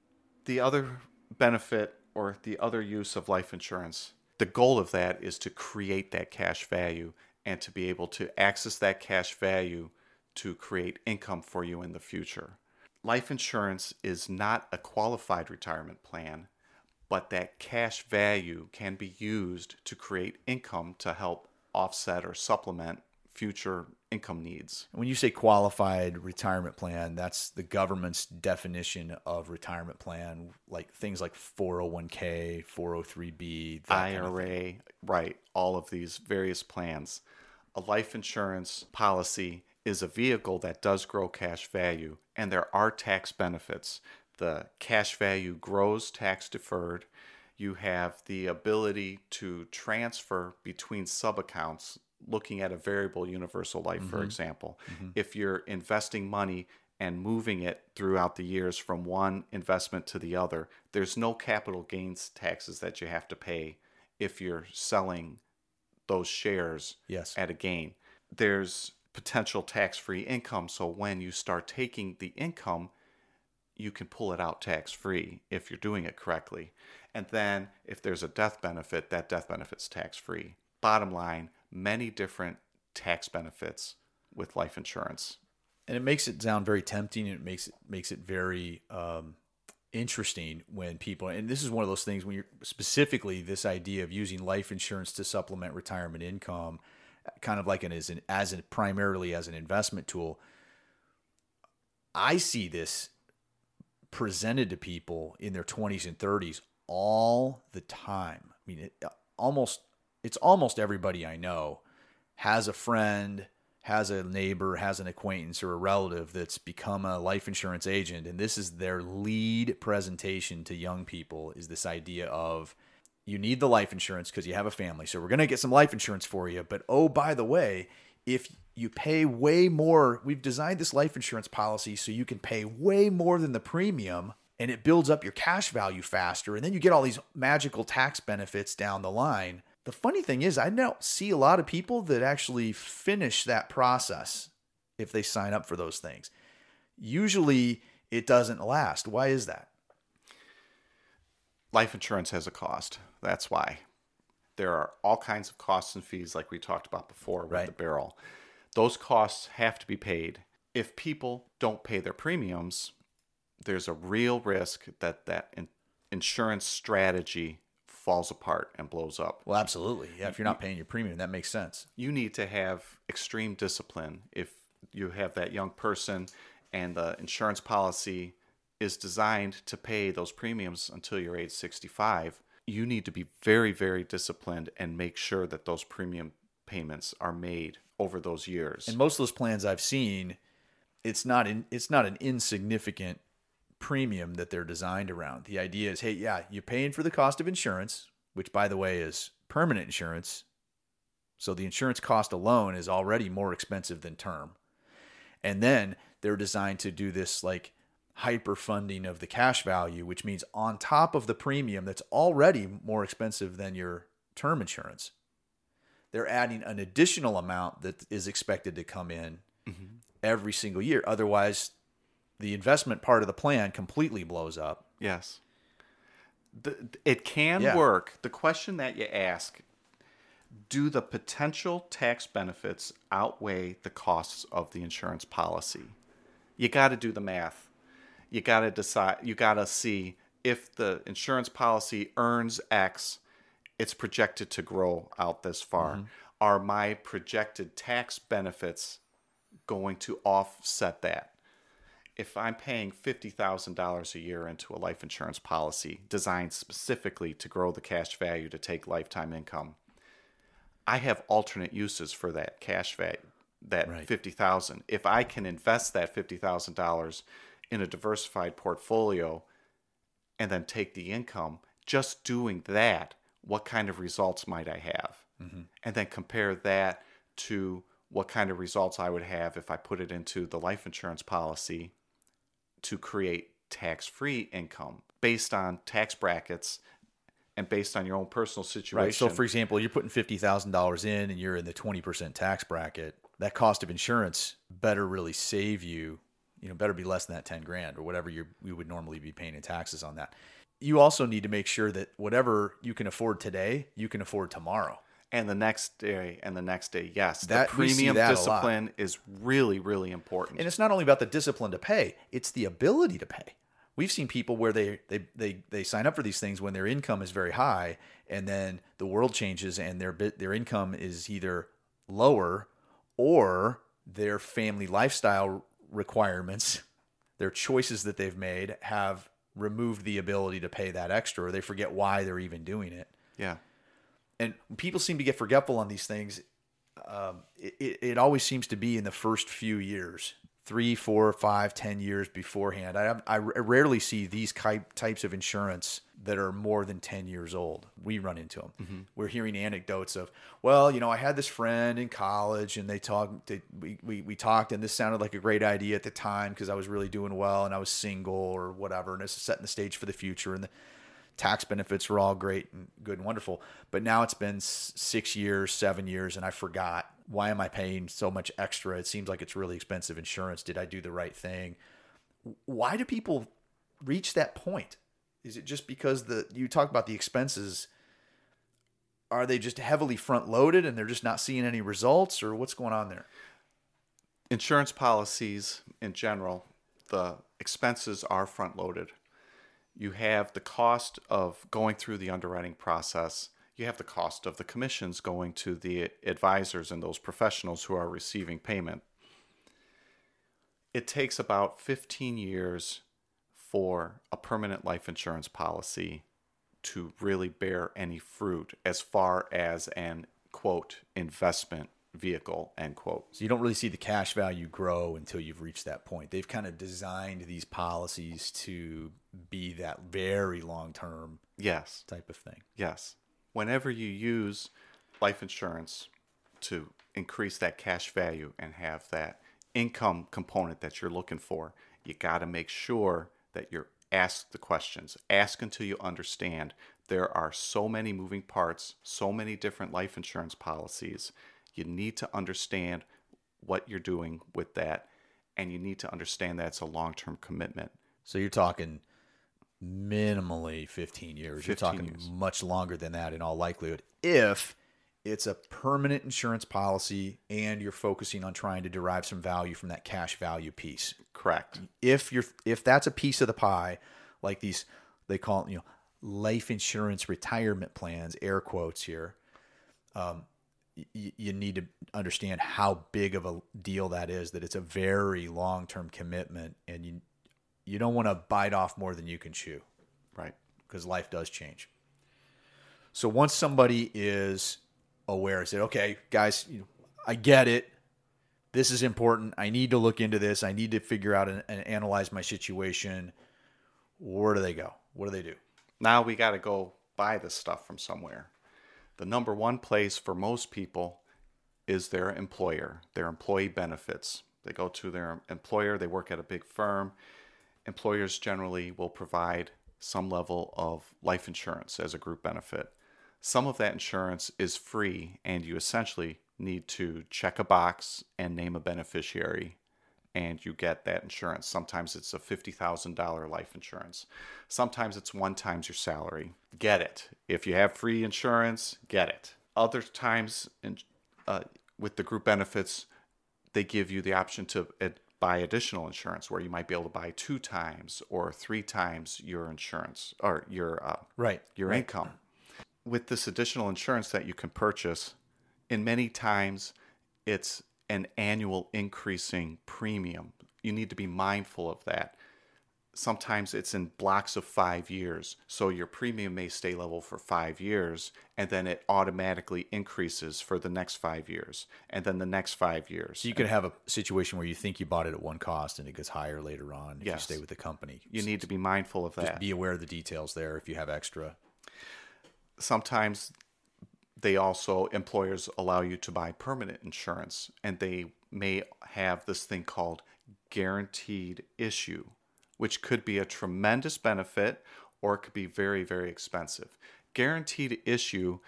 The other benefit or the other use of life insurance, the goal of that is to create that cash value and to be able to access that cash value to create income for you in the future. Life insurance is not a qualified retirement plan, but that cash value can be used to create income to help offset or supplement future income needs. When you say qualified retirement plan, that's the government's definition of retirement plan, like things like 401k, 403b, that kind of. IRA, right, all of these various plans. A life insurance policy is a vehicle that does grow cash value, and there are tax benefits. The cash value grows tax deferred. You have the ability to transfer between sub accounts, looking at a variable universal life, for mm-hmm. example. Mm-hmm. If you're investing money and moving it throughout the years from one investment to the other, there's no capital gains taxes that you have to pay if you're selling those shares Yes. at a gain. There's potential tax free income. So when you start taking the income, you can pull it out tax free if you're doing it correctly. And then if there's a death benefit, that death benefit's tax free. Bottom line, many different tax benefits with life insurance. and it makes it sound very tempting and it makes it makes it very um, interesting when people and this is one of those things when you're specifically this idea of using life insurance to supplement retirement income kind of like an as an as an primarily as an investment tool i see this presented to people in their 20s and 30s all the time i mean it almost it's almost everybody i know has a friend has a neighbor, has an acquaintance or a relative that's become a life insurance agent, and this is their lead presentation to young people is this idea of you need the life insurance because you have a family. So we're going to get some life insurance for you. But oh, by the way, if you pay way more, we've designed this life insurance policy so you can pay way more than the premium and it builds up your cash value faster. And then you get all these magical tax benefits down the line. The funny thing is, I don't see a lot of people that actually finish that process if they sign up for those things. Usually it doesn't last. Why is that? Life insurance has a cost. That's why. There are all kinds of costs and fees, like we talked about before with Right. the barrel. Those costs have to be paid. If people don't pay their premiums, there's a real risk that that in- insurance strategy falls apart and blows up. Well, absolutely. Yeah, if you're not paying your premium, that makes sense. you need to have extreme discipline if you have that young person and the insurance policy is designed to pay those premiums until you're age 65 you need to be very very disciplined and make sure that those premium payments are made over those years And most of those plans I've seen, it's not in, it's not an insignificant premium that they're designed around. The idea is, hey, yeah, you're paying for the cost of insurance, which by the way is permanent insurance. So the insurance cost alone is already more expensive than term. And then they're designed to do this like hyper funding of the cash value, which means on top of the premium that's already more expensive than your term insurance, they're adding an additional amount that is expected to come in mm-hmm. every single year. Otherwise, the investment part of the plan completely blows up. yes. The, it can Yeah. work. The question that you ask do the potential tax benefits outweigh the costs of the insurance policy? You got to do the math. You got to decide you got to see if the insurance policy earns x it's projected to grow out this far. Mm-hmm. Are my projected tax benefits going to offset that if i'm paying $50000 a year into a life insurance policy designed specifically to grow the cash value to take lifetime income i have alternate uses for that cash value that Right. 50000 if i can invest that $50000 in a diversified portfolio and then take the income just doing that what kind of results might i have? Mm-hmm. And then compare that to what kind of results i would have if i put it into the life insurance policy to create tax-free income based on tax brackets and based on your own personal situation Right. So, for example, you're putting fifty thousand dollars in, and you're in the twenty percent tax bracket. That cost of insurance better really save you. You know, better be less than that ten grand or whatever you you would normally be paying in taxes on that. You also need to make sure that whatever you can afford today, you can afford tomorrow. And the next day and the next day yes That- the premium discipline is really really important. And it's not only about the discipline to pay; it's the ability to pay. We've seen people where they they they they sign up for these things when their income is very high, and then the world changes and their bit their income is either lower or their family lifestyle requirements, their choices that they've made have removed the ability to pay that extra, or they forget why they're even doing it. Yeah and people seem to get forgetful on these things um, it, it, always seems to be in the first few years three, four, five, ten years beforehand. I, I rarely see these types of insurance that are more than 10 years old. We run into them. Mm-hmm. We're hearing anecdotes of, well, you know, I had this friend in college and they talked, they, we, we, we talked and this sounded like a great idea at the time because I was really doing well and I was single or whatever. And it's setting the stage for the future. And the tax benefits were all great and good and wonderful. But now it's been six years, seven years, and I forgot why am I paying so much extra? It seems like it's really expensive insurance. Did I do the right thing? Why do people reach that point? Is it just because the you talk about the expenses? Are they just heavily front loaded and they're just not seeing any results, or what's going on there? Insurance policies in general, the expenses are front loaded. You have the cost of going through the underwriting process you have the cost of the commissions going to the advisors and those professionals who are receiving payment. It takes about 15 years for a permanent life insurance policy to really bear any fruit as far as an quote investment vehicle end quote so you don't really see the cash value grow until you've reached that point they've kind of designed these policies to be that very long term yes type of thing yes whenever you use life insurance to increase that cash value and have that income component that you're looking for, you got to make sure that you're asked the questions. Ask until you understand. There are so many moving parts, so many different life insurance policies. You need to understand what you're doing with that, and you need to understand that it's a long term commitment. So you're talking minimally 15 years. 15 You're talking years. much longer than that in all likelihood. If it's a permanent insurance policy and you're focusing on trying to derive some value from that cash value piece. Correct. If you're if that's a piece of the pie, like these they call it, you know, life insurance retirement plans, air quotes here. Um, you need to understand how big of a deal that is that it's a very long-term commitment and you you don't want to bite off more than you can chew. Right. Because life does change. So once somebody is aware, said, okay, guys, you know, I get it. This is important. I need to look into this. I need to figure out and, and analyze my situation. Where do they go? What do they do? Now we got to go buy this stuff from somewhere. The number one place for most people is their employer, their employee benefits. They go to their employer, they work at a big firm, employers generally will provide some level of life insurance as a group benefit. Some of that insurance is free, and you essentially need to check a box and name a beneficiary, and you get that insurance. Sometimes it's a $50,000 life insurance, sometimes it's one times your salary. Get it. If you have free insurance, get it. Other times, in, uh, with the group benefits, they give you the option to buy additional insurance where you might be able to buy two times or three times your insurance or your uh, right your right. income with this additional insurance that you can purchase in many times it's an annual increasing premium you need to be mindful of that sometimes it's in blocks of five years. So your premium may stay level for five years and then it automatically increases for the next five years and then the next five years. So you could have a situation where you think you bought it at one cost and it gets higher later on if yes. you stay with the company. You need to be mindful of that. Just be aware of the details there if you have extra. Sometimes they also employers allow you to buy permanent insurance and they may have this thing called guaranteed issue which could be a tremendous benefit or it could be very, very expensive. Guaranteed issue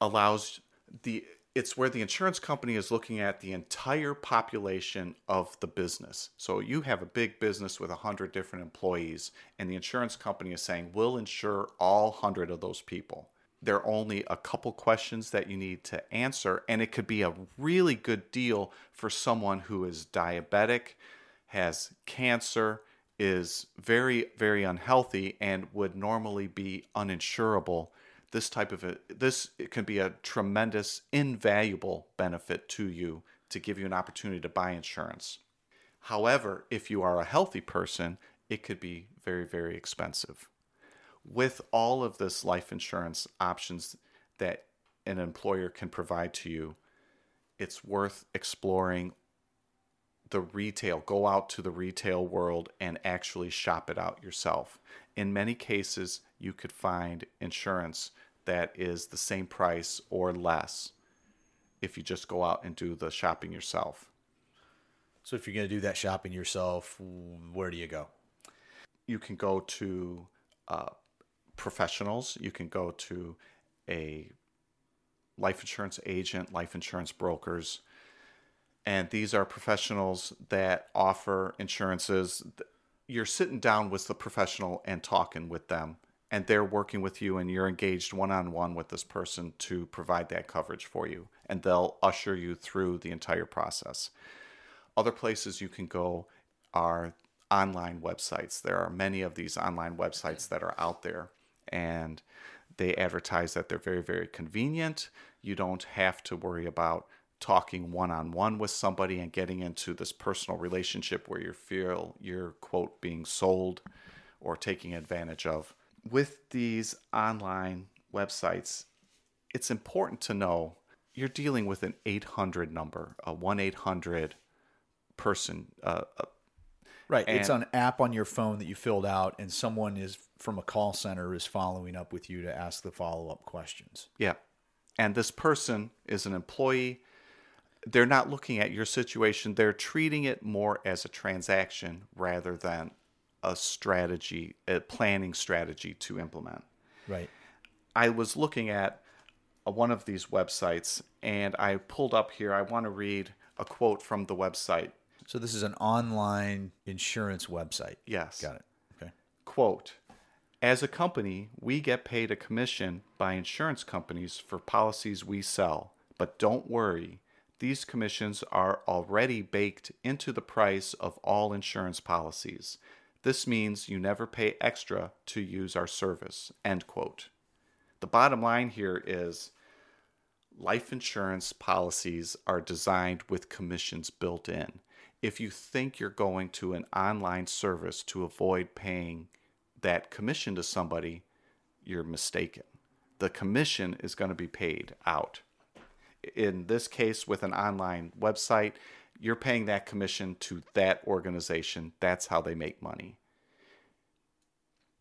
allows the it's where the insurance company is looking at the entire population of the business. So you have a big business with 100 different employees, and the insurance company is saying, we'll insure all 100 of those people. There are only a couple questions that you need to answer, and it could be a really good deal for someone who is diabetic, has cancer, is very, very unhealthy and would normally be uninsurable, this type of a, this can be a tremendous, invaluable benefit to you to give you an opportunity to buy insurance. However, if you are a healthy person, it could be very, very expensive. With all of this life insurance options that an employer can provide to you, it's worth exploring the retail, go out to the retail world and actually shop it out yourself. In many cases, you could find insurance that is the same price or less if you just go out and do the shopping yourself. So if you're going to do that shopping yourself, where do you go? You can go to uh, professionals. You can go to a life insurance agent, life insurance brokers. And these are professionals that offer insurances. You're sitting down with the professional and talking with them, and they're working with you, and you're engaged one on one with this person to provide that coverage for you. And they'll usher you through the entire process. Other places you can go are online websites. There are many of these online websites that are out there, and they advertise that they're very, very convenient. You don't have to worry about talking one on one with somebody and getting into this personal relationship where you feel you're, quote, being sold or taking advantage of. With these online websites, it's important to know you're dealing with an 800 number, a 1 800 person. Uh, right. it's an app on your phone that you filled out, and someone is from a call center is following up with you to ask the follow up questions. Yeah. And this person is an employee. They're not looking at your situation, they're treating it more as a transaction rather than a strategy, a planning strategy to implement. Right. I was looking at uh, one of these websites and I pulled up here. I want to read a quote from the website. So this is an online insurance website. Yes. Got it. Okay. Quote As a company, we get paid a commission by insurance companies for policies we sell. But don't worry, these commissions are already baked into the price of all insurance policies. This means you never pay extra to use our service. End quote. The bottom line here is life insurance policies are designed with commissions built in. If you think you're going to an online service to avoid paying that commission to somebody, you're mistaken. The commission is going to be paid out. In this case, with an online website, you're paying that commission to that organization. That's how they make money.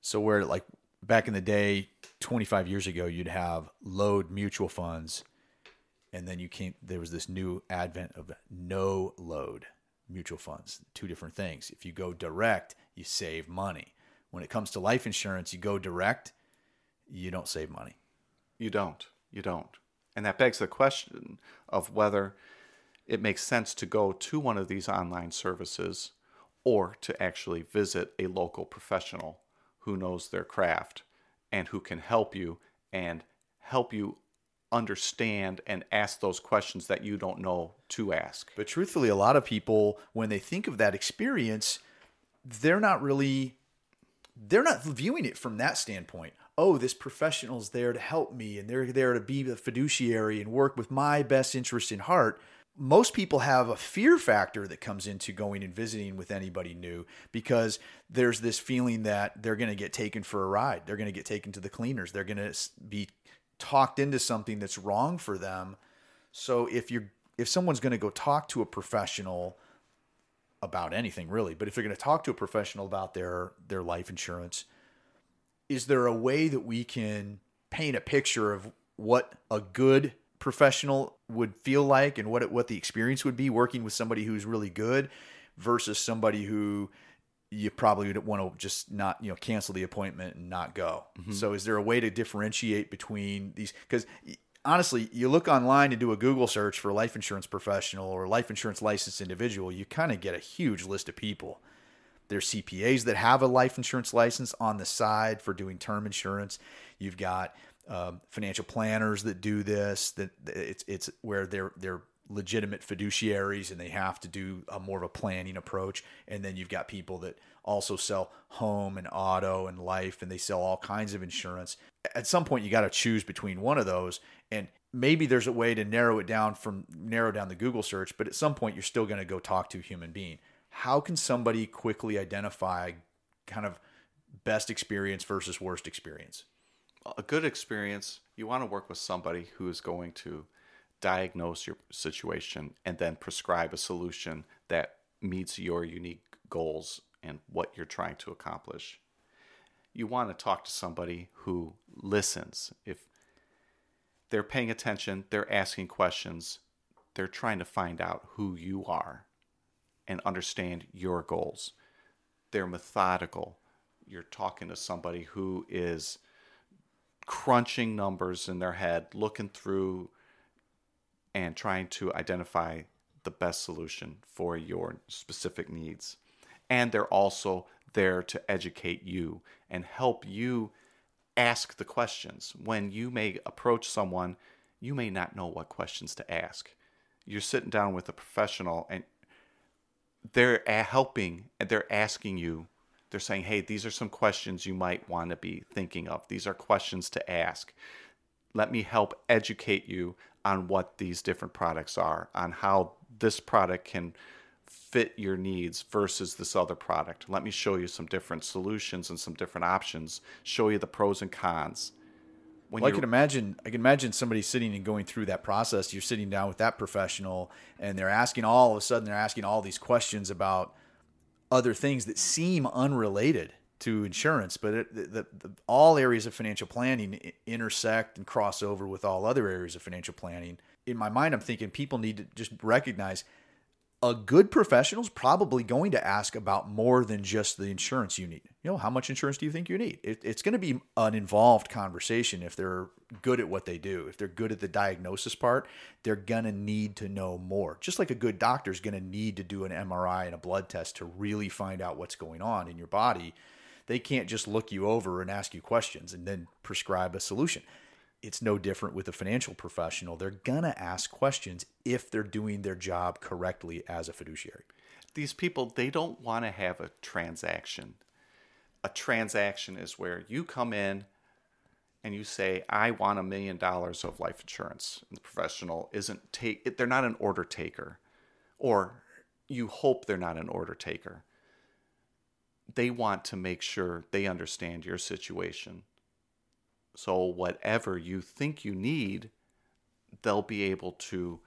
So, where like back in the day, 25 years ago, you'd have load mutual funds, and then you came, there was this new advent of no load mutual funds, two different things. If you go direct, you save money. When it comes to life insurance, you go direct, you don't save money. You don't. You don't. And that begs the question of whether it makes sense to go to one of these online services or to actually visit a local professional who knows their craft and who can help you and help you understand and ask those questions that you don't know to ask. But truthfully, a lot of people, when they think of that experience, they're not really they're not viewing it from that standpoint. Oh, this professional's there to help me and they're there to be the fiduciary and work with my best interest in heart. Most people have a fear factor that comes into going and visiting with anybody new because there's this feeling that they're going to get taken for a ride. They're going to get taken to the cleaners. They're going to be talked into something that's wrong for them. So if you're if someone's going to go talk to a professional about anything really, but if they're going to talk to a professional about their their life insurance, is there a way that we can paint a picture of what a good professional would feel like and what it, what the experience would be working with somebody who's really good versus somebody who you probably would want to just not you know cancel the appointment and not go. Mm-hmm. So is there a way to differentiate between these because honestly, you look online and do a Google search for life insurance professional or life insurance licensed individual, you kind of get a huge list of people. There's CPAs that have a life insurance license on the side for doing term insurance. You've got um, financial planners that do this. That it's it's where they're they're legitimate fiduciaries and they have to do a more of a planning approach. And then you've got people that also sell home and auto and life and they sell all kinds of insurance. At some point, you got to choose between one of those. And maybe there's a way to narrow it down from narrow down the Google search, but at some point, you're still going to go talk to a human being. How can somebody quickly identify kind of best experience versus worst experience? A good experience, you want to work with somebody who is going to diagnose your situation, and then prescribe a solution that meets your unique goals and what you're trying to accomplish. You want to talk to somebody who listens. If they're paying attention, they're asking questions, they're trying to find out who you are and understand your goals. They're methodical. You're talking to somebody who is crunching numbers in their head, looking through and trying to identify the best solution for your specific needs. And they're also there to educate you and help you ask the questions. When you may approach someone, you may not know what questions to ask. You're sitting down with a professional and they're helping and they're asking you they're saying hey these are some questions you might want to be thinking of these are questions to ask let me help educate you on what these different products are on how this product can fit your needs versus this other product let me show you some different solutions and some different options show you the pros and cons when well, I can imagine I can imagine somebody sitting and going through that process. You're sitting down with that professional and they're asking all of a sudden they're asking all these questions about other things that seem unrelated to insurance, but it, the, the, all areas of financial planning intersect and cross over with all other areas of financial planning. In my mind, I'm thinking people need to just recognize a good professional is probably going to ask about more than just the insurance you need. You know, how much insurance do you think you need? It, it's going to be an involved conversation if they're good at what they do. If they're good at the diagnosis part, they're going to need to know more. Just like a good doctor is going to need to do an MRI and a blood test to really find out what's going on in your body. They can't just look you over and ask you questions and then prescribe a solution it's no different with a financial professional. They're going to ask questions if they're doing their job correctly as a fiduciary. These people, they don't want to have a transaction. A transaction is where you come in and you say, I want a million dollars of life insurance. And the professional isn't take they're not an order taker. Or you hope they're not an order taker. They want to make sure they understand your situation so, whatever you think you need, they'll be able to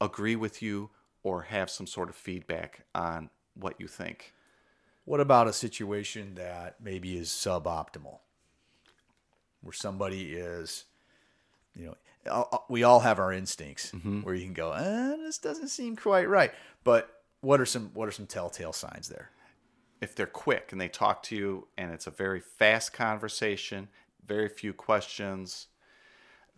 agree with you or have some sort of feedback on what you think. What about a situation that maybe is suboptimal? Where somebody is, you know, we all have our instincts mm-hmm. where you can go, eh, this doesn't seem quite right. But what are some what are some telltale signs there? If they're quick and they talk to you and it's a very fast conversation very few questions.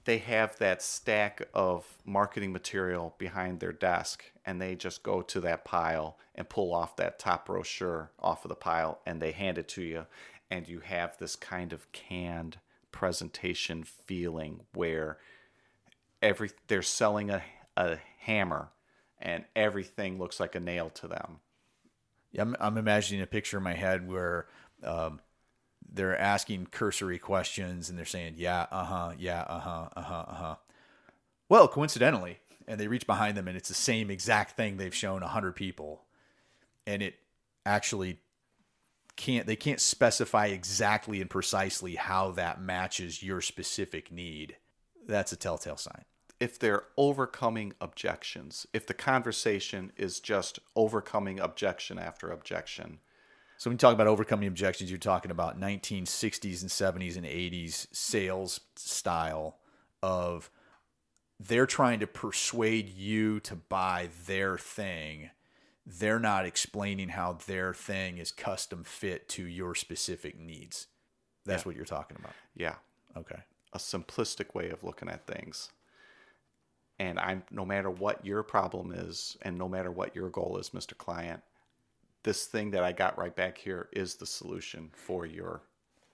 They have that stack of marketing material behind their desk, and they just go to that pile and pull off that top brochure off of the pile, and they hand it to you. And you have this kind of canned presentation feeling where every they're selling a, a hammer and everything looks like a nail to them. Yeah, I'm, I'm imagining a picture in my head where um, they're asking cursory questions and they're saying, yeah, uh huh, yeah, uh huh, uh huh, uh huh. Well, coincidentally, and they reach behind them and it's the same exact thing they've shown a hundred people, and it actually can't they can't specify exactly and precisely how that matches your specific need. That's a telltale sign. If they're overcoming objections, if the conversation is just overcoming objection after objection, so when you talk about overcoming objections, you're talking about 1960s and 70s and 80s sales style of they're trying to persuade you to buy their thing. They're not explaining how their thing is custom fit to your specific needs. That's yeah. what you're talking about. Yeah. Okay. A simplistic way of looking at things. And I'm no matter what your problem is and no matter what your goal is, Mr. Client, this thing that I got right back here is the solution for your.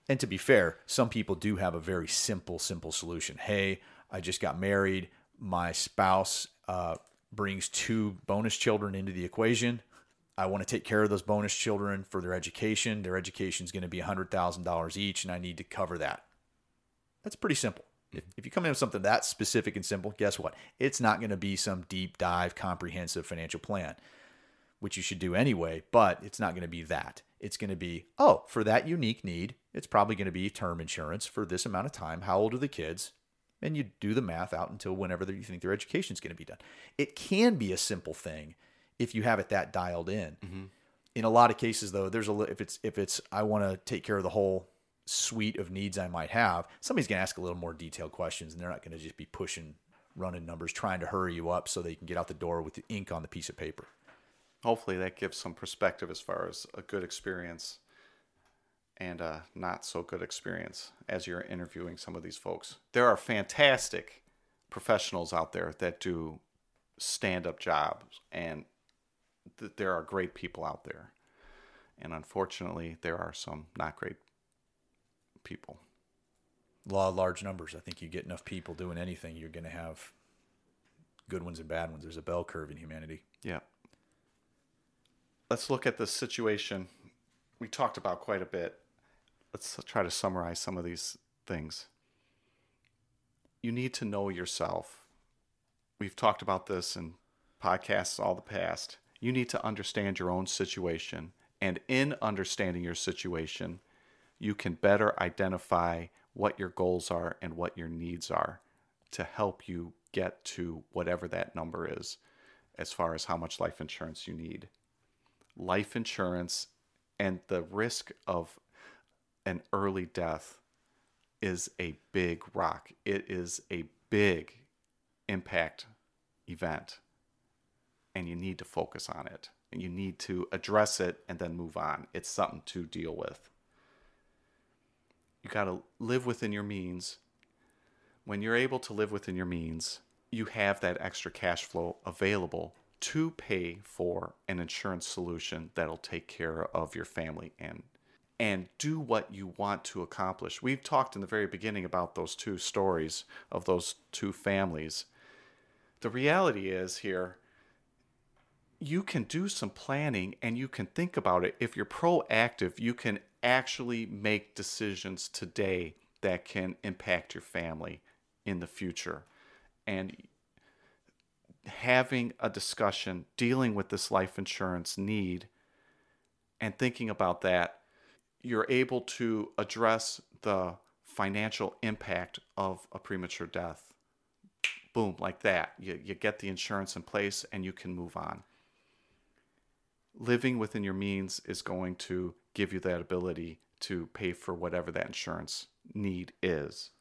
And to be fair, some people do have a very simple, simple solution. Hey, I just got married. My spouse uh, brings two bonus children into the equation. I want to take care of those bonus children for their education. Their education is going to be $100,000 each, and I need to cover that. That's pretty simple. If, if you come in with something that specific and simple, guess what? It's not going to be some deep dive, comprehensive financial plan which you should do anyway, but it's not going to be that. It's going to be, oh, for that unique need, it's probably going to be term insurance for this amount of time. How old are the kids? and you do the math out until whenever you think their education is going to be done. It can be a simple thing if you have it that dialed in. Mm-hmm. In a lot of cases, though, there's a if it's if it's I want to take care of the whole suite of needs I might have, somebody's going to ask a little more detailed questions, and they're not going to just be pushing running numbers, trying to hurry you up so they can get out the door with the ink on the piece of paper. Hopefully, that gives some perspective as far as a good experience and a not so good experience as you're interviewing some of these folks. There are fantastic professionals out there that do stand up jobs, and th- there are great people out there. And unfortunately, there are some not great people. Law of large numbers. I think you get enough people doing anything, you're going to have good ones and bad ones. There's a bell curve in humanity. Yeah. Let's look at the situation we talked about quite a bit. Let's try to summarize some of these things. You need to know yourself. We've talked about this in podcasts all the past. You need to understand your own situation. And in understanding your situation, you can better identify what your goals are and what your needs are to help you get to whatever that number is as far as how much life insurance you need. Life insurance and the risk of an early death is a big rock. It is a big impact event. And you need to focus on it. And you need to address it and then move on. It's something to deal with. You got to live within your means. When you're able to live within your means, you have that extra cash flow available to pay for an insurance solution that'll take care of your family and and do what you want to accomplish. We've talked in the very beginning about those two stories of those two families. The reality is here you can do some planning and you can think about it. If you're proactive, you can actually make decisions today that can impact your family in the future. And having a discussion dealing with this life insurance need and thinking about that, you're able to address the financial impact of a premature death. Boom, like that. You, you get the insurance in place and you can move on. Living within your means is going to give you that ability to pay for whatever that insurance need is.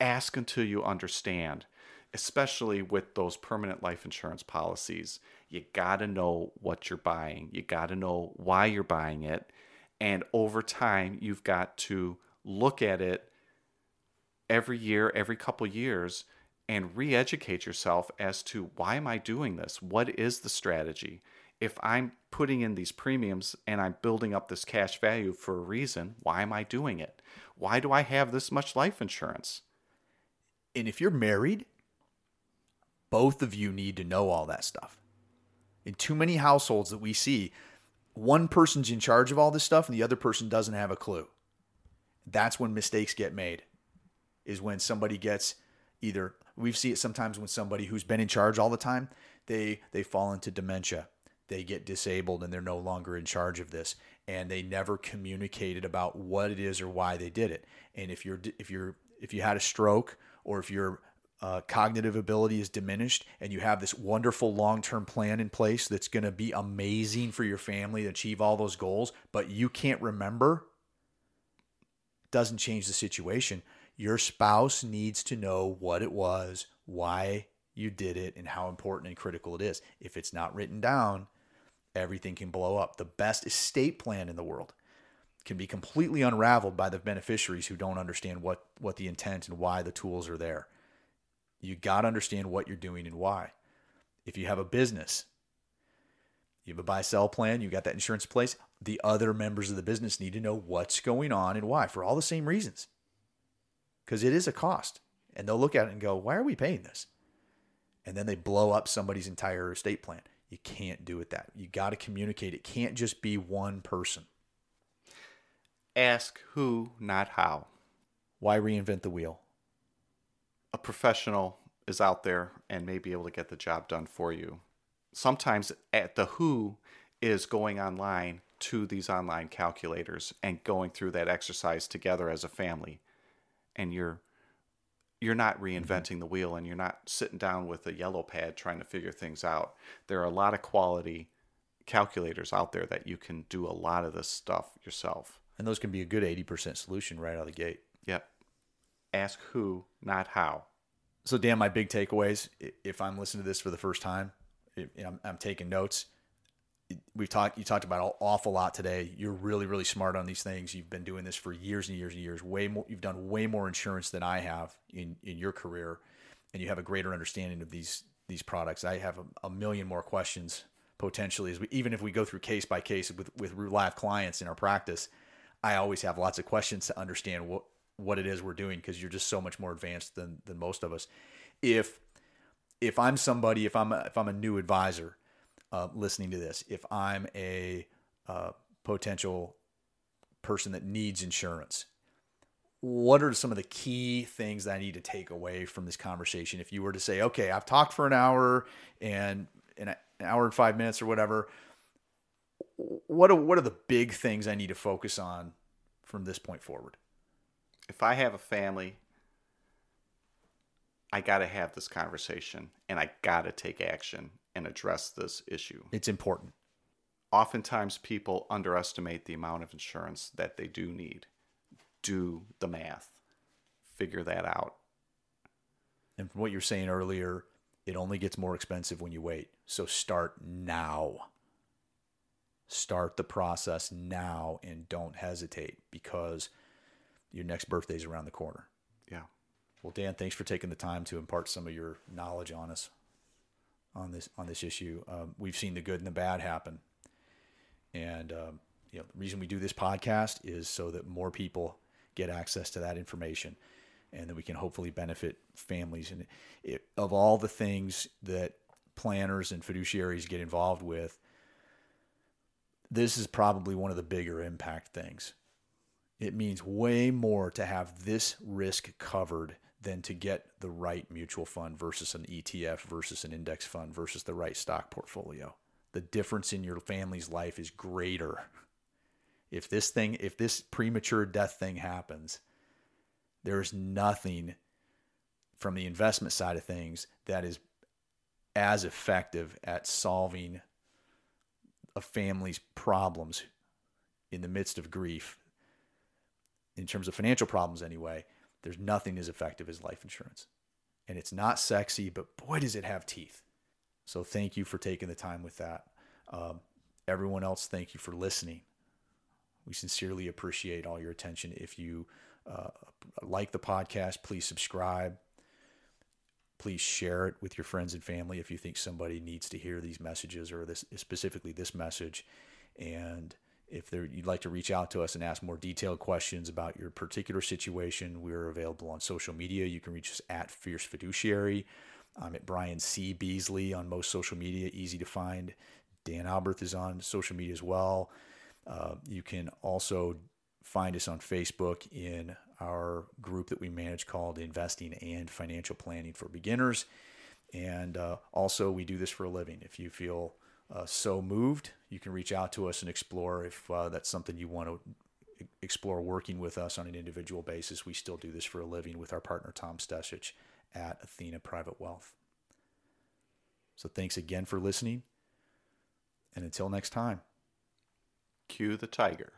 Ask until you understand especially with those permanent life insurance policies, you got to know what you're buying. You got to know why you're buying it. And over time, you've got to look at it every year, every couple years, and re educate yourself as to why am I doing this? What is the strategy? If I'm putting in these premiums and I'm building up this cash value for a reason, why am I doing it? Why do I have this much life insurance? And if you're married, both of you need to know all that stuff. In too many households that we see, one person's in charge of all this stuff and the other person doesn't have a clue. That's when mistakes get made. Is when somebody gets either we see it sometimes when somebody who's been in charge all the time, they they fall into dementia. They get disabled and they're no longer in charge of this and they never communicated about what it is or why they did it. And if you're if you're if you had a stroke or if you're uh, cognitive ability is diminished and you have this wonderful long-term plan in place that's going to be amazing for your family to achieve all those goals but you can't remember doesn't change the situation. Your spouse needs to know what it was why you did it and how important and critical it is. If it's not written down everything can blow up. The best estate plan in the world can be completely unraveled by the beneficiaries who don't understand what what the intent and why the tools are there you got to understand what you're doing and why. If you have a business, you have a buy sell plan, you got that insurance in place, the other members of the business need to know what's going on and why for all the same reasons. Because it is a cost. And they'll look at it and go, why are we paying this? And then they blow up somebody's entire estate plan. You can't do it that. You got to communicate. It can't just be one person. Ask who, not how. Why reinvent the wheel? A professional is out there and may be able to get the job done for you. Sometimes at the who is going online to these online calculators and going through that exercise together as a family. And you're you're not mm-hmm. reinventing the wheel and you're not sitting down with a yellow pad trying to figure things out. There are a lot of quality calculators out there that you can do a lot of this stuff yourself. And those can be a good 80% solution right out of the gate. Ask who, not how. So, Dan, my big takeaways, if I'm listening to this for the first time, I'm taking notes. We've talked, you talked about an awful lot today. You're really, really smart on these things. You've been doing this for years and years and years. Way more, you've done way more insurance than I have in, in your career, and you have a greater understanding of these these products. I have a, a million more questions potentially, as we, even if we go through case by case with with live clients in our practice. I always have lots of questions to understand what what it is we're doing because you're just so much more advanced than than most of us. If if I'm somebody, if I'm a, if I'm a new advisor uh, listening to this, if I'm a uh, potential person that needs insurance, what are some of the key things that I need to take away from this conversation? If you were to say, okay, I've talked for an hour and an hour and five minutes or whatever, what are what are the big things I need to focus on from this point forward? If I have a family, I got to have this conversation and I got to take action and address this issue. It's important. Oftentimes, people underestimate the amount of insurance that they do need. Do the math, figure that out. And from what you're saying earlier, it only gets more expensive when you wait. So start now. Start the process now and don't hesitate because your next birthday's around the corner. Yeah. Well, Dan, thanks for taking the time to impart some of your knowledge on us on this on this issue. Um, we've seen the good and the bad happen, and um, you know the reason we do this podcast is so that more people get access to that information, and that we can hopefully benefit families. And it, of all the things that planners and fiduciaries get involved with, this is probably one of the bigger impact things. It means way more to have this risk covered than to get the right mutual fund versus an ETF versus an index fund versus the right stock portfolio. The difference in your family's life is greater. If this thing, if this premature death thing happens, there's nothing from the investment side of things that is as effective at solving a family's problems in the midst of grief in terms of financial problems anyway there's nothing as effective as life insurance. And it's not sexy but boy does it have teeth. So thank you for taking the time with that. Um, everyone else thank you for listening. We sincerely appreciate all your attention. If you uh, like the podcast please subscribe. Please share it with your friends and family if you think somebody needs to hear these messages or this specifically this message. And if there, you'd like to reach out to us and ask more detailed questions about your particular situation we're available on social media. You can reach us at fierce fiduciary. I'm at brian c. Beasley on most social media easy to find. Dan alberth is on social media as well. Uh, you can also find us on facebook in our group that we manage called Investing and Financial Planning for Beginners. And uh, also, we do this for a living. If you feel uh, so moved, you can reach out to us and explore if uh, that's something you want to explore working with us on an individual basis. We still do this for a living with our partner, Tom Stesich at Athena Private Wealth. So, thanks again for listening. And until next time, Cue the tiger.